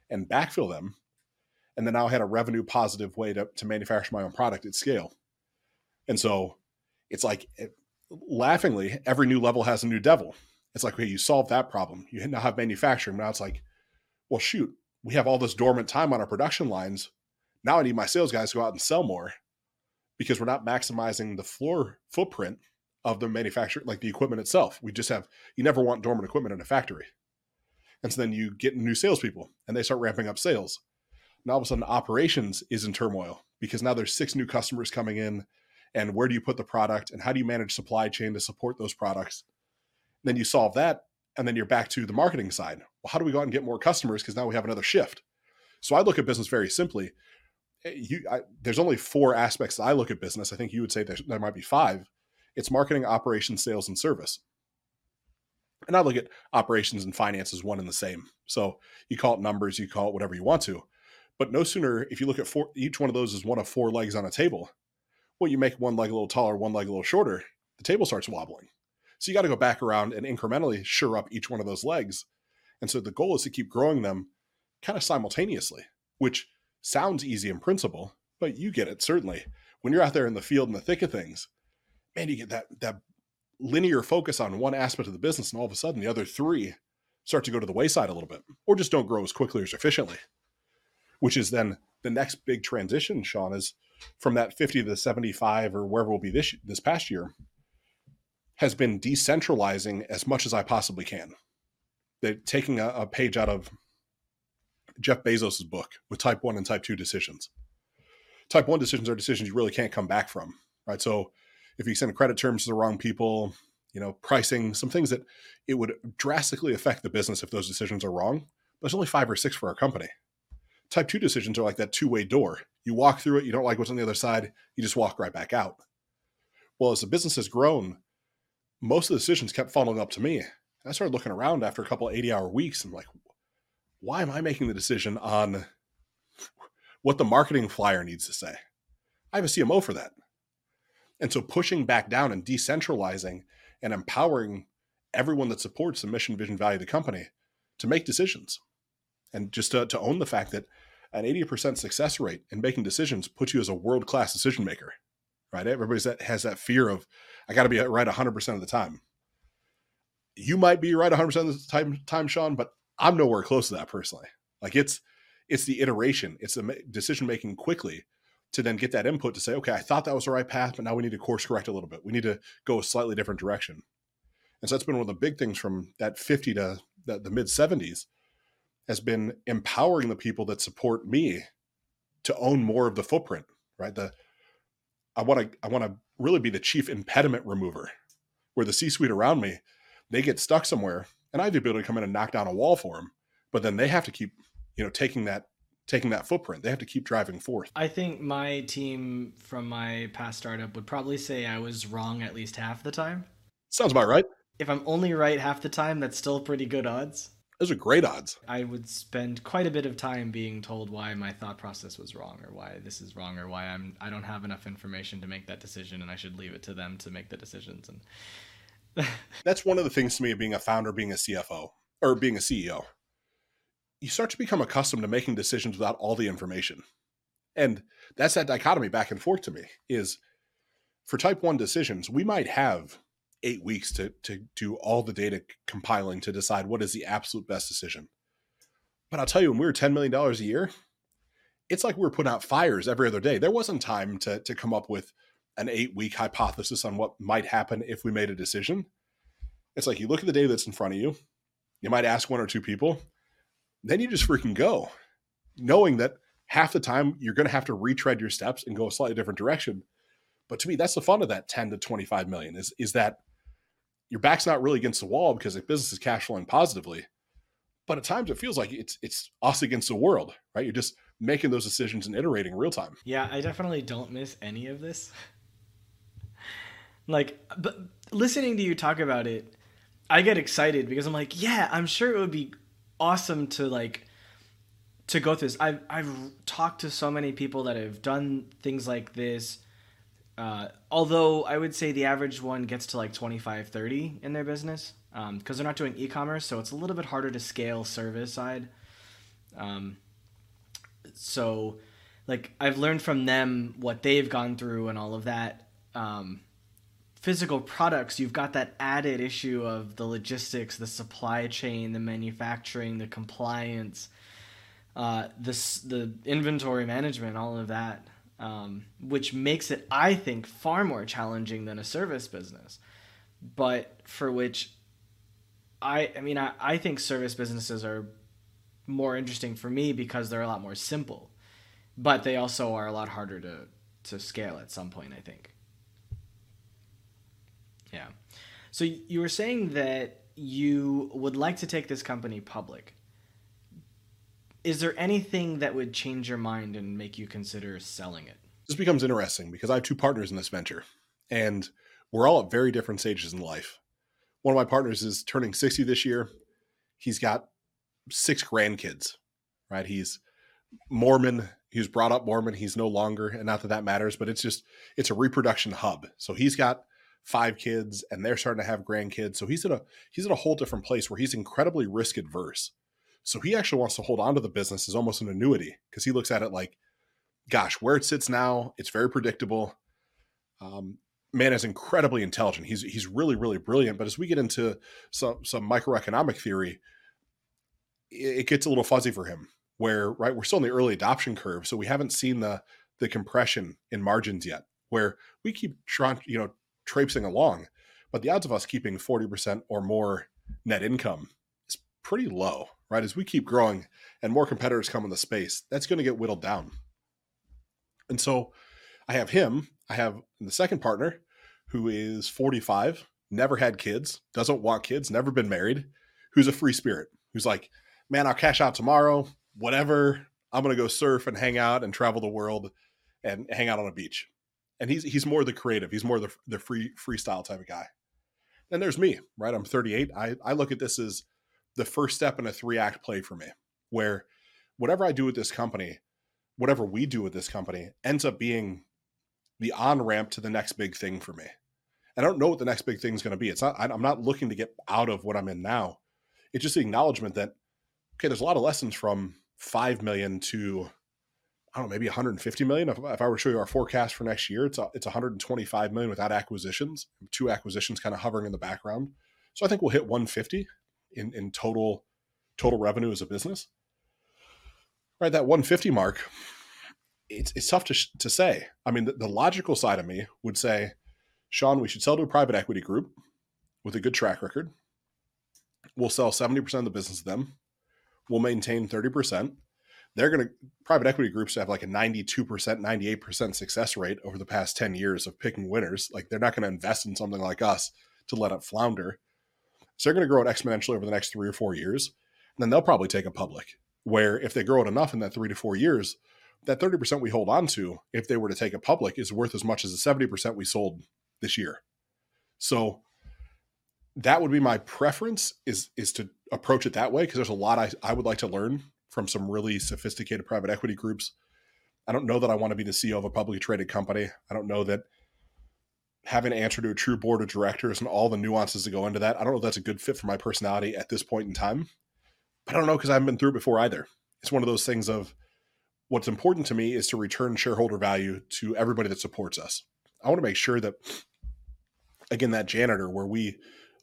and backfill them. And then now I had a revenue positive way to, to manufacture my own product at scale. And so it's like it, laughingly, every new level has a new devil. It's like, okay, you solve that problem. You now have manufacturing. Now it's like, well, shoot, we have all this dormant time on our production lines. Now I need my sales guys to go out and sell more because we're not maximizing the floor footprint of the manufacturer, like the equipment itself. We just have, you never want dormant equipment in a factory. And so then you get new salespeople and they start ramping up sales. Now all of a sudden operations is in turmoil because now there's six new customers coming in. And where do you put the product and how do you manage supply chain to support those products? And then you solve that and then you're back to the marketing side. Well, how do we go out and get more customers? Because now we have another shift. So I look at business very simply. Eh, you, I, there's only four aspects that I look at business. I think you would say there, there might be five. It's marketing, operations, sales, and service. And I look at operations and finance as one and the same. So you call it numbers, you call it whatever you want to. But no sooner, if you look at four, each one of those is one of four legs on a table. Well, you make one leg a little taller, one leg a little shorter, the table starts wobbling. So you got to go back around and incrementally sure up each one of those legs. And so the goal is to keep growing them kind of simultaneously, which sounds easy in principle, but you get it certainly. When you're out there in the field in the thick of things, man, you get that that linear focus on one aspect of the business, and all of a sudden the other three start to go to the wayside a little bit, or just don't grow as quickly or as efficiently. Which is then the next big transition, Sean, is from that 50 to the 75 or wherever we'll be this this past year has been decentralizing as much as I possibly can. They're taking a, a page out of Jeff Bezos' book with type one and type two decisions. Type one decisions are decisions you really can't come back from, right? So if you send credit terms to the wrong people, you know, pricing, some things that it would drastically affect the business if those decisions are wrong. But it's only five or six for our company. Type two decisions are like that two way door. You walk through it, you don't like what's on the other side, you just walk right back out. Well, as the business has grown, most of the decisions kept funneling up to me. I started looking around after a couple 80 hour weeks and like, why am I making the decision on what the marketing flyer needs to say? I have a CMO for that. And so pushing back down and decentralizing and empowering everyone that supports the mission, vision, value of the company to make decisions and just to, to own the fact that an 80% success rate in making decisions puts you as a world class decision maker, right? Everybody that has that fear of, I got to be right 100% of the time. You might be right 100% of the time, time, Sean, but I'm nowhere close to that personally. Like it's, it's the iteration, it's the decision making quickly to then get that input to say, okay, I thought that was the right path, but now we need to course correct a little bit. We need to go a slightly different direction. And so that's been one of the big things from that 50 to the, the mid 70s has been empowering the people that support me to own more of the footprint, right? The I want to I want to really be the chief impediment remover where the C-suite around me, they get stuck somewhere and I have the ability to come in and knock down a wall for them, but then they have to keep, you know, taking that taking that footprint. They have to keep driving forth. I think my team from my past startup would probably say I was wrong at least half the time. Sounds about right. If I'm only right half the time, that's still pretty good odds. Those are great odds. I would spend quite a bit of time being told why my thought process was wrong or why this is wrong or why I'm I don't have enough information to make that decision and I should leave it to them to make the decisions and That's one of the things to me of being a founder, being a CFO or being a CEO you start to become accustomed to making decisions without all the information. And that's that dichotomy back and forth to me is for type 1 decisions, we might have 8 weeks to to do all the data compiling to decide what is the absolute best decision. But I'll tell you when we were 10 million dollars a year, it's like we were putting out fires every other day. There wasn't time to to come up with an 8-week hypothesis on what might happen if we made a decision. It's like you look at the data that's in front of you, you might ask one or two people, then you just freaking go, knowing that half the time you're going to have to retread your steps and go a slightly different direction. But to me, that's the fun of that 10 to 25 million is, is that your back's not really against the wall because the business is cash flowing positively. But at times it feels like it's it's us against the world, right? You're just making those decisions and iterating real time. Yeah, I definitely don't miss any of this. like, but listening to you talk about it, I get excited because I'm like, yeah, I'm sure it would be awesome to like to go through this. I've I've talked to so many people that have done things like this. Uh, although I would say the average one gets to like 25, 30 in their business because um, they're not doing e-commerce, so it's a little bit harder to scale service side. Um, so, like I've learned from them what they've gone through and all of that. Um, physical products, you've got that added issue of the logistics, the supply chain, the manufacturing, the compliance, uh, this the inventory management, all of that, um, which makes it, I think, far more challenging than a service business. But for which I, I mean, I, I think service businesses are more interesting for me because they're a lot more simple, but they also are a lot harder to to scale at some point. I think. Yeah. So you were saying that you would like to take this company public. Is there anything that would change your mind and make you consider selling it? This becomes interesting because I have two partners in this venture, and we're all at very different stages in life. One of my partners is turning 60 this year. He's got six grandkids, right? He's Mormon. He was brought up Mormon. He's no longer, and not that that matters, but it's just, it's a reproduction hub. So he's got five kids and they're starting to have grandkids. So he's at a he's at a whole different place where he's incredibly risk adverse. So he actually wants to hold on to the business as almost an annuity because he looks at it like, gosh, where it sits now, it's very predictable. Um, man is incredibly intelligent. He's he's really really brilliant. But as we get into some some microeconomic theory, it, it gets a little fuzzy for him. Where right, we're still in the early adoption curve, so we haven't seen the the compression in margins yet. Where we keep trying, you know, traipsing along. But the odds of us keeping 40% or more net income is pretty low, right? As we keep growing and more competitors come in the space, that's going to get whittled down. And so I have him, I have the second partner who is 45, never had kids, doesn't want kids, never been married, who's a free spirit, who's like, man, I'll cash out tomorrow, whatever. I'm going to go surf and hang out and travel the world and hang out on a beach. And he's he's more the creative. He's more the the free freestyle type of guy. Then there's me, right? I'm 38. I, I look at this as the first step in a three act play for me, where whatever I do with this company, whatever we do with this company, ends up being the on ramp to the next big thing for me. I don't know what the next big thing is going to be. It's not. I'm not looking to get out of what I'm in now. It's just the acknowledgement that okay, there's a lot of lessons from five million to I don't know, maybe 150 million. If, if I were to show you our forecast for next year, it's a, it's 125 million without acquisitions. Two acquisitions kind of hovering in the background. So I think we'll hit 150 in in total total revenue as a business. Right, that 150 mark. It's it's tough to to say. I mean, the, the logical side of me would say, Sean, we should sell to a private equity group with a good track record. We'll sell 70% of the business to them. We'll maintain 30% they're going to private equity groups have like a 92% 98% success rate over the past 10 years of picking winners like they're not going to invest in something like us to let it flounder so they're going to grow it exponentially over the next three or four years and then they'll probably take it public where if they grow it enough in that three to four years that 30% we hold on to if they were to take it public is worth as much as the 70% we sold this year so that would be my preference is is to approach it that way because there's a lot I, I would like to learn from some really sophisticated private equity groups. I don't know that I want to be the CEO of a publicly traded company. I don't know that having an answer to a true board of directors and all the nuances that go into that, I don't know if that's a good fit for my personality at this point in time. But I don't know because I haven't been through it before either. It's one of those things of what's important to me is to return shareholder value to everybody that supports us. I want to make sure that, again, that janitor where we,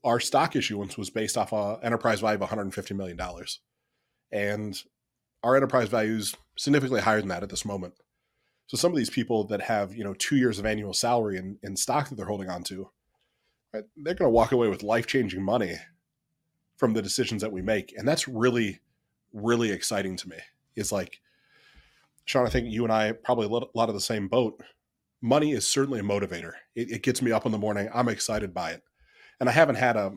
our stock issuance was based off a enterprise value of $150 million. And our enterprise value is significantly higher than that at this moment. So some of these people that have, you know, two years of annual salary in, in stock that they're holding on to, right, they're going to walk away with life-changing money from the decisions that we make. And that's really, really exciting to me. Is like, Sean, I think you and I probably a lot of the same boat. Money is certainly a motivator. It, it gets me up in the morning. I'm excited by it. And I haven't had a,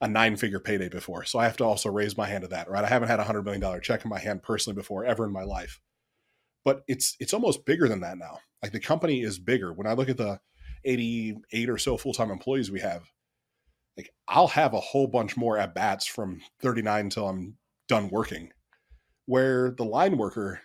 a nine figure payday before. So I have to also raise my hand to that, right? I haven't had a hundred million dollar check in my hand personally before ever in my life. But it's it's almost bigger than that now. Like the company is bigger. When I look at the 88 or so full-time employees we have, like I'll have a whole bunch more at bats from 39 until I'm done working. Where the line worker,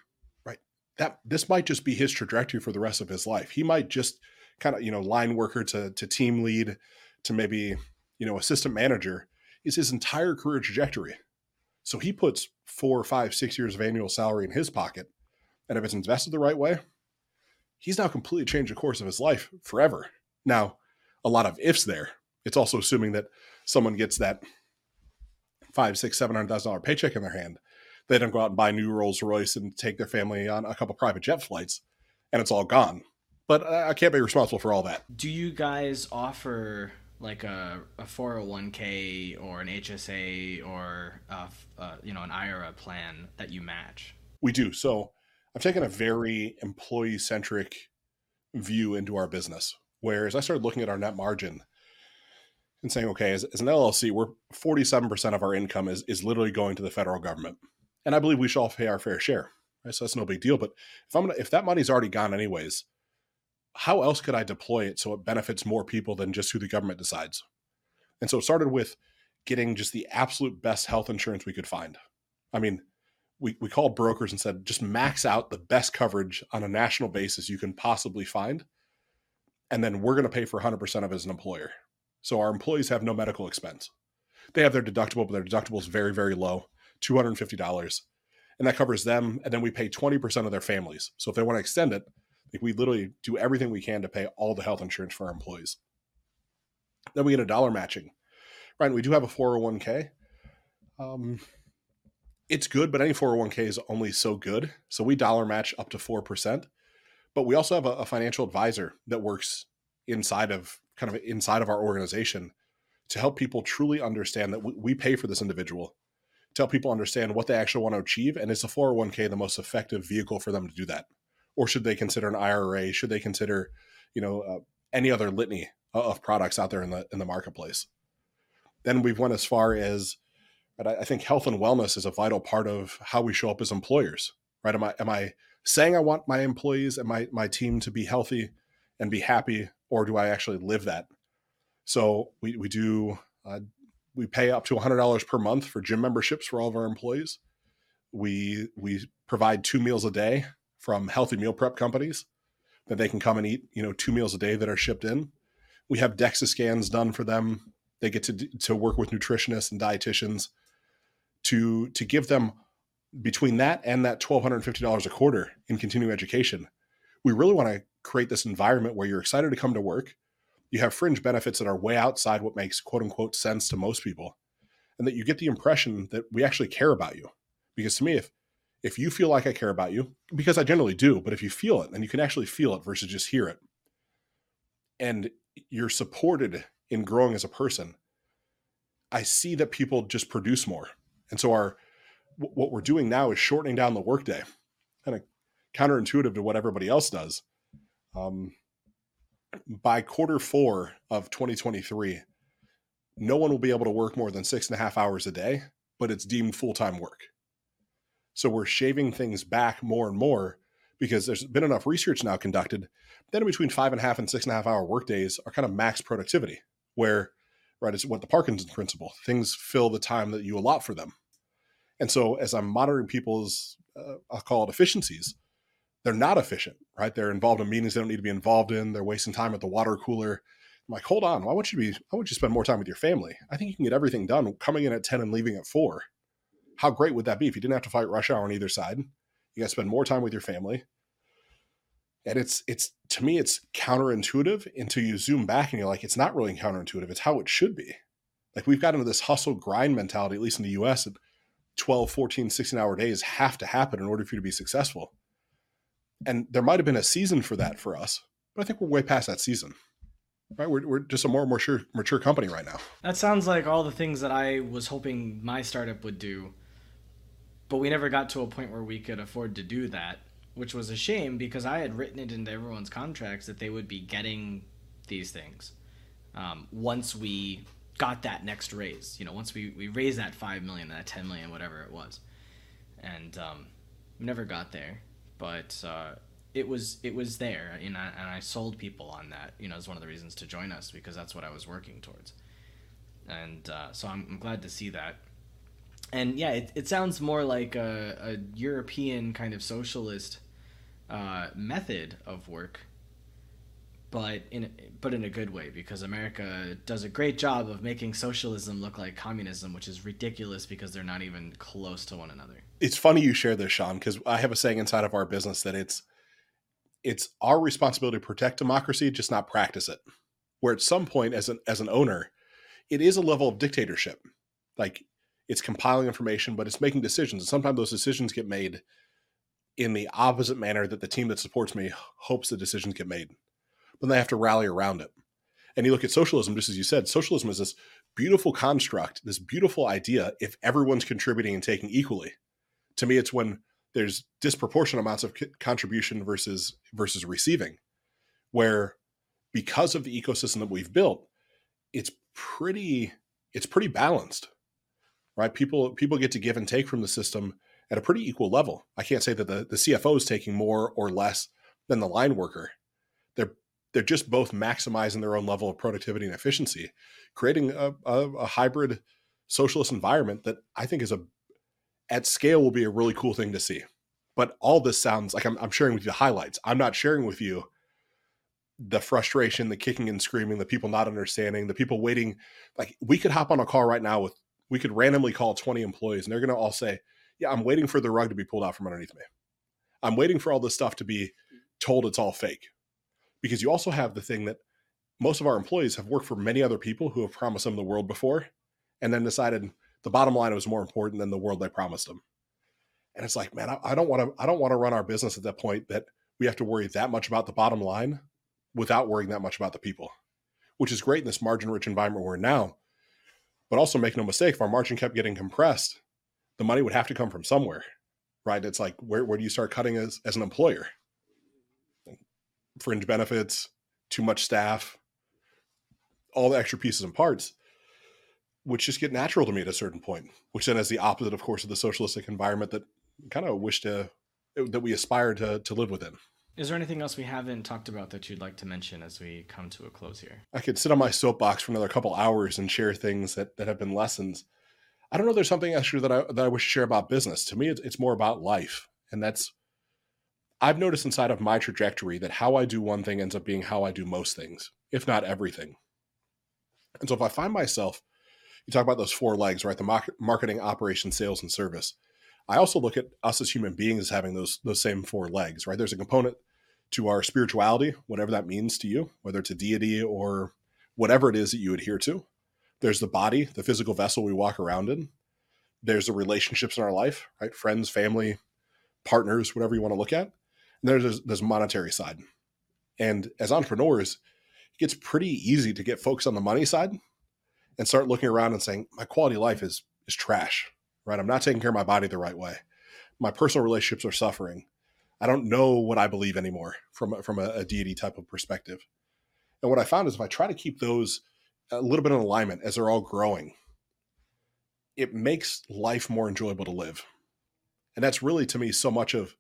right, that this might just be his trajectory for the rest of his life. He might just kind of, you know, line worker to to team lead to maybe you know, assistant manager is his entire career trajectory. So he puts four, five, six years of annual salary in his pocket. And if it's invested the right way, he's now completely changed the course of his life forever. Now, a lot of ifs there. It's also assuming that someone gets that five, six, seven hundred thousand dollar paycheck in their hand. They don't go out and buy new Rolls Royce and take their family on a couple private jet flights, and it's all gone. But I can't be responsible for all that. Do you guys offer like a, a 401k or an HSA or a, uh, you know an IRA plan that you match? We do. So I've taken a very employee centric view into our business. Whereas I started looking at our net margin and saying, okay, as, as an LLC, we're 47% of our income is, is literally going to the federal government. And I believe we should all pay our fair share. Right? So that's no big deal. But if I'm gonna, if that money's already gone anyways, how else could I deploy it so it benefits more people than just who the government decides? And so it started with getting just the absolute best health insurance we could find. I mean, we, we called brokers and said, just max out the best coverage on a national basis you can possibly find. And then we're going to pay for 100% of it as an employer. So our employees have no medical expense. They have their deductible, but their deductible is very, very low $250. And that covers them. And then we pay 20% of their families. So if they want to extend it, like we literally do everything we can to pay all the health insurance for our employees. Then we get a dollar matching. Right. We do have a 401k. Um, it's good, but any 401k is only so good. So we dollar match up to 4%. But we also have a, a financial advisor that works inside of kind of inside of our organization to help people truly understand that we, we pay for this individual to help people understand what they actually want to achieve. And is a 401k the most effective vehicle for them to do that? or should they consider an IRA? Should they consider, you know, uh, any other litany of products out there in the in the marketplace. Then we've went as far as, but I think health and wellness is a vital part of how we show up as employers, right? Am I am I saying I want my employees and my my team to be healthy and be happy, or do I actually live that? So we we do uh, we pay up to $100 per month for gym memberships for all of our employees. We we provide two meals a day from healthy meal prep companies that they can come and eat, you know, two meals a day that are shipped in. We have DEXA scans done for them. They get to to work with nutritionists and dietitians to to give them between that and that $1250 a quarter in continuing education. We really want to create this environment where you're excited to come to work you have fringe benefits that are way outside what makes quote unquote sense to most people and that you get the impression that we actually care about you. Because to me if if you feel like i care about you because i generally do but if you feel it and you can actually feel it versus just hear it. And you're supported in growing as a person. I see that people just produce more and so our what we're doing now is shortening down the workday kind of counterintuitive to what everybody else does um, by quarter four of 2023, no one will be able to work more than six and a half hours a day, but it's deemed full time work. So we're shaving things back more and more because there's been enough research now conducted that in between five and a half and six and a half hour workdays are kind of max productivity, where, right, it's what the Parkinson principle things fill the time that you allot for them. And so as I'm monitoring people's, uh, I'll call it efficiencies, they're not efficient, right? They're involved in meetings they don't need to be involved in. They're wasting time at the water cooler. I'm like, hold on, why would you be? Why would you spend more time with your family? I think you can get everything done coming in at ten and leaving at four. How great would that be if you didn't have to fight rush hour on either side? You got to spend more time with your family. And it's it's to me it's counterintuitive until you zoom back and you're like, it's not really counterintuitive. It's how it should be. Like we've got into this hustle grind mentality, at least in the US, that 12, 14, 16 hour days have to happen in order for you to be successful and there might have been a season for that for us, but I think we're way past that season. Right, we're, we're just a more mature mature company right now. That sounds like all the things that I was hoping my startup would do, but we never got to a point where we could afford to do that, which was a shame because I had written it into everyone's contracts that they would be getting these things um, once we got that next raise. You know, once we we raised that five million, that ten million, whatever it was, and um, we never got there but uh, it was it was there, and I, and I sold people on that. You know, as one of the reasons to join us because that's what I was working towards, and uh, so I'm, I'm, glad to see that. And yeah, it, it sounds more like a, a European kind of socialist uh, method of work, but in but in a good way because America does a great job of making socialism look like communism, which is ridiculous because they're not even close to one another it's funny you share this, Sean, because I have a saying inside of our business that it's it's our responsibility to protect democracy, just not practice it. Where at some point, as an as an owner, it is a level of dictatorship. Like it's compiling information, but it's making decisions. And sometimes those decisions get made in the opposite manner that the team that supports me hopes the decisions get made. But they have to rally around it. And you look at socialism, just as you said, socialism is this beautiful construct, this beautiful idea if everyone's contributing and taking equally to me it's when there's disproportionate amounts of contribution versus versus receiving where because of the ecosystem that we've built it's pretty it's pretty balanced right people people get to give and take from the system at a pretty equal level i can't say that the, the cfo is taking more or less than the line worker they're they're just both maximizing their own level of productivity and efficiency creating a, a, a hybrid socialist environment that i think is a at scale will be a really cool thing to see. But all this sounds like I'm, I'm sharing with you the highlights. I'm not sharing with you the frustration, the kicking and screaming, the people not understanding, the people waiting. Like we could hop on a call right now with, we could randomly call 20 employees and they're going to all say, Yeah, I'm waiting for the rug to be pulled out from underneath me. I'm waiting for all this stuff to be told it's all fake. Because you also have the thing that most of our employees have worked for many other people who have promised them the world before and then decided, the bottom line was more important than the world they promised them. And it's like, man, I, don't want to, I don't want to run our business at that point that we have to worry that much about the bottom line without worrying that much about the people, which is great in this margin rich environment we're in now. But also make no mistake, if our margin kept getting compressed, the money would have to come from somewhere, right? It's like, where, where do you start cutting as, as an employer? Fringe benefits, too much staff, all the extra pieces and parts, which just get natural to me at a certain point, which then is the opposite, of course, of the socialistic environment that kind of wish to that we aspire to to live within. Is there anything else we haven't talked about that you'd like to mention as we come to a close here? I could sit on my soapbox for another couple hours and share things that, that have been lessons. I don't know. There's something extra that I that I wish to share about business. To me, it's, it's more about life, and that's I've noticed inside of my trajectory that how I do one thing ends up being how I do most things, if not everything. And so if I find myself, you talk about those four legs, right? The marketing, operation, sales, and service. I also look at us as human beings as having those those same four legs, right? There's a component to our spirituality, whatever that means to you, whether it's a deity or whatever it is that you adhere to. There's the body, the physical vessel we walk around in. There's the relationships in our life, right? Friends, family, partners, whatever you want to look at. And there's this monetary side. And as entrepreneurs, it gets pretty easy to get focused on the money side and start looking around and saying, my quality of life is is trash, right? I'm not taking care of my body the right way. My personal relationships are suffering. I don't know what I believe anymore from from a, a deity type of perspective. And what I found is if I try to keep those a little bit in alignment as they're all growing, it makes life more enjoyable to live. And that's really to me so much of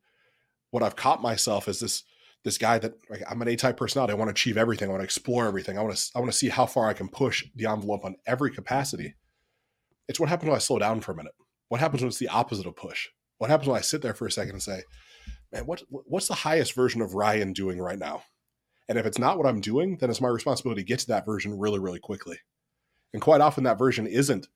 what I've caught myself as this this guy that like, I'm an A-type personality. I want to achieve everything. I want to explore everything. I want to I want to see how far I can push the envelope on every capacity. It's what happens when I slow down for a minute. What happens when it's the opposite of push? What happens when I sit there for a second and say, man, what what's the highest version of Ryan doing right now? And if it's not what I'm doing, then it's my responsibility to get to that version really, really quickly. And quite often that version isn't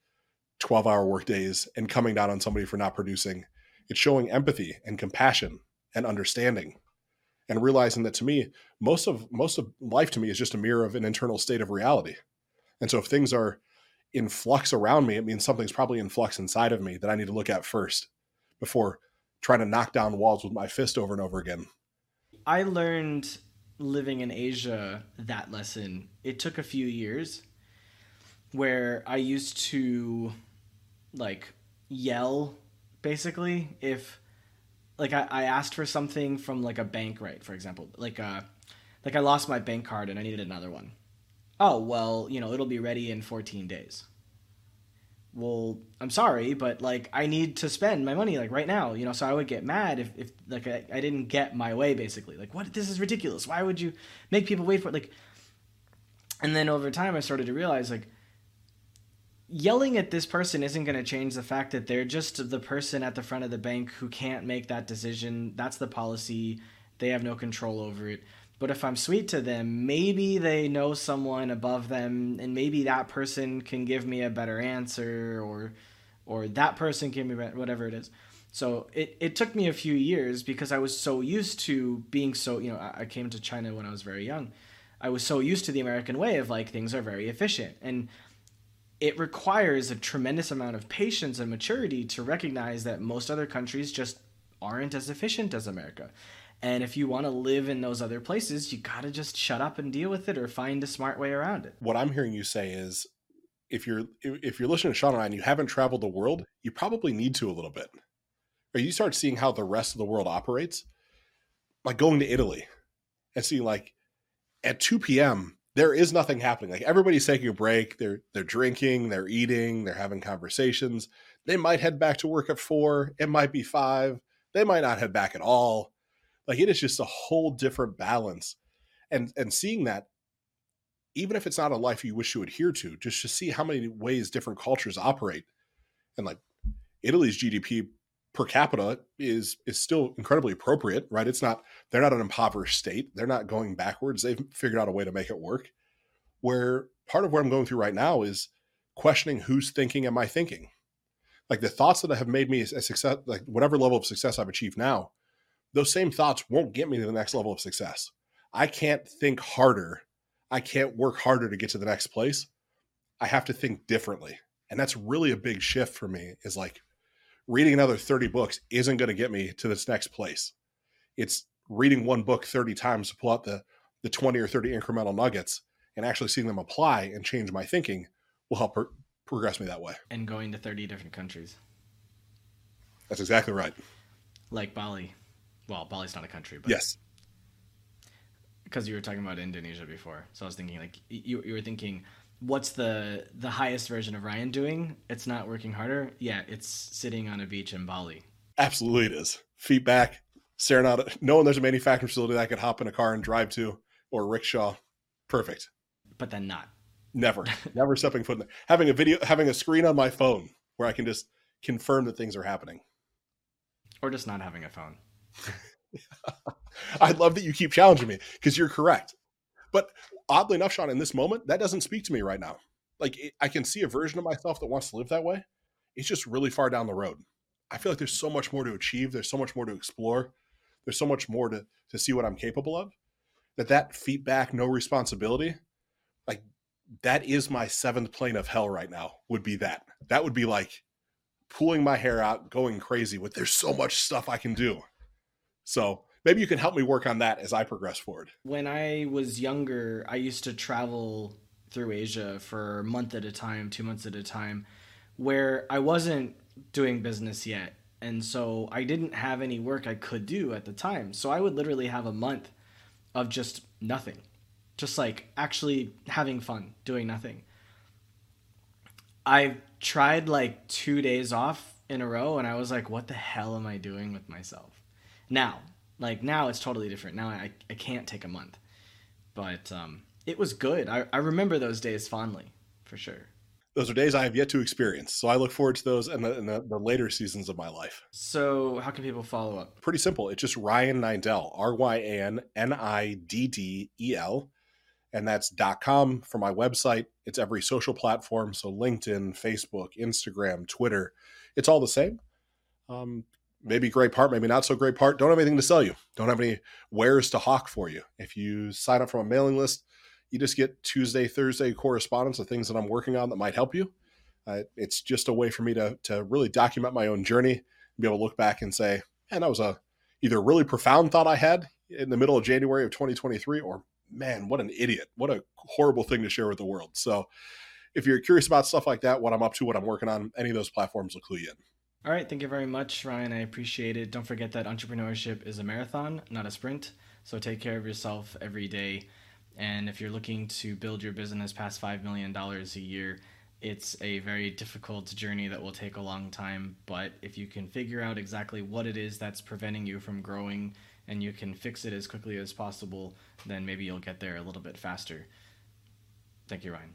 12 hour work days and coming down on somebody for not producing. It's showing empathy and compassion and understanding and realizing that to me, most of most of life to me is just a mirror of an internal state of reality. And so if things are in flux around me, it means something's probably in flux inside of me that I need to look at first before trying to knock down walls with my fist over and over again. I learned living in Asia that lesson. It took a few years where I used to like yell basically if like I, I asked for something from like a bank right for example like uh like I lost my bank card and I needed another one. Oh well, you know, it'll be ready in 14 days well i'm sorry but like i need to spend my money like right now you know so i would get mad if, if like I, I didn't get my way basically. Like what? This is ridiculous. Why would you make people wait for it like and then over time i started to realize like yelling at this person isn't going to change the fact that they're just the person at the front of the bank who can't make that decision. That's the policy. They have no control over it but if I'm sweet to them, maybe they know someone above them and maybe that person can give me a better answer or or that person can be whatever it is. So it, it took me a few years because I was so used to being so, you know, I came to China when I was very young. I was so used to the American way of like things are very efficient. And it requires a tremendous amount of patience and maturity to recognize that most other countries just aren't as efficient as America. And if you want to live in those other places, you got to just shut up and deal with it or find a smart way around it. What I'm hearing you say is if you're if you're listening to Sean and I and you haven't traveled the world, you probably need to a little bit. Or you start seeing how the rest of the world operates, like going to Italy and seeing like at 2 p.m. there is nothing happening. Like everybody's taking a break. They're they're drinking, they're eating, they're having conversations. They might head back to work at four. It might be five. They might not head back at all like it is just a whole different balance. And and seeing that, even if it's not a life you wish to adhere to, just to see how many ways different cultures operate. And like Italy's GDP per capita is is still incredibly appropriate, right? It's not they're not an impoverished state. They're not going backwards. They've figured out a way to make it work. Where part of what I'm going through right now is questioning whose thinking am I thinking? Like the thoughts that have made me a success, like whatever level of success I've achieved now, those same thoughts won't get me to the next level of success. I can't think harder. I can't work harder to get to the next place. I have to think differently. And that's really a big shift for me is like reading another 30 books isn't going to get me to this next place. It's reading one book 30 times to pull out the, the 20 or 30 incremental nuggets and actually seeing them apply and change my thinking will help pro- progress me that way. And going to 30 different countries. That's exactly right. Like Bali. Well, Bali's not a country, but yes, because you were talking about Indonesia before, so I was thinking like you you were thinking what's the the highest version of Ryan doing? It's not working harder. Yeah, it's sitting on a beach in Bali. Absolutely, it is. Feet back, staring out, knowing there's a manufacturing facility that I could hop in a car and drive to, or rickshaw. Perfect. But then not. Never, never stepping foot in there. Having a video, having a screen on my phone where I can just confirm that things are happening. Or just not having a phone. I love that you keep challenging me because you're correct. But oddly enough, Sean, in this moment, that doesn't speak to me right now. Like it, I can see a version of myself that wants to live that way. It's just really far down the road. I feel like there's so much more to achieve. There's so much more to explore. There's so much more to to see what I'm capable of. That that feedback, no responsibility, like that is my seventh plane of hell right now. Would be that. That would be like pulling my hair out, going crazy with. There's so much stuff I can do. So maybe you can help me work on that as I progress forward. When I was younger, I used to travel through Asia for a month at a time, two months at a time, where I wasn't doing business yet. And so I didn't have any work I could do at the time. So I would literally have a month of just nothing, just like actually having fun, doing nothing. I tried like two days off in a row and I was like, what the hell am I doing with myself? Now, like now it's totally different. Now I, I can't take a month. But um, it was good. I, I remember those days fondly, for sure. Those are days I have yet to experience. So I look forward to those in the, in the, the later seasons of my life. So, how can people follow up? Pretty simple. It's just Ryan Niddel, R Y A N N I D D E L. And that's .com for my website. It's every social platform. So LinkedIn, Facebook, Instagram, Twitter. It's all the same. Um, maybe great part, maybe not so great part. Don't have anything to sell you. Don't have any wares to hawk for you. If you sign up from a mailing list, you just get Tuesday, Thursday correspondence of things that I'm working on that might help you. Uh, it's just a way for me to to really document my own journey and be able to look back and say, man, that was a either a really profound thought I had in the middle of January of 2023, or man, what an idiot, what a horrible thing to share with the world. So, if you're curious about stuff like that, what I'm up to, what I'm working on, any of those platforms will clue you in. All right, thank you very much, Ryan. I appreciate it. Don't forget that entrepreneurship is a marathon, not a sprint. So take care of yourself every day. And if you're looking to build your business past $5 million a year, it's a very difficult journey that will take a long time. But if you can figure out exactly what it is that's preventing you from growing and you can fix it as quickly as possible, then maybe you'll get there a little bit faster. Thank you, Ryan.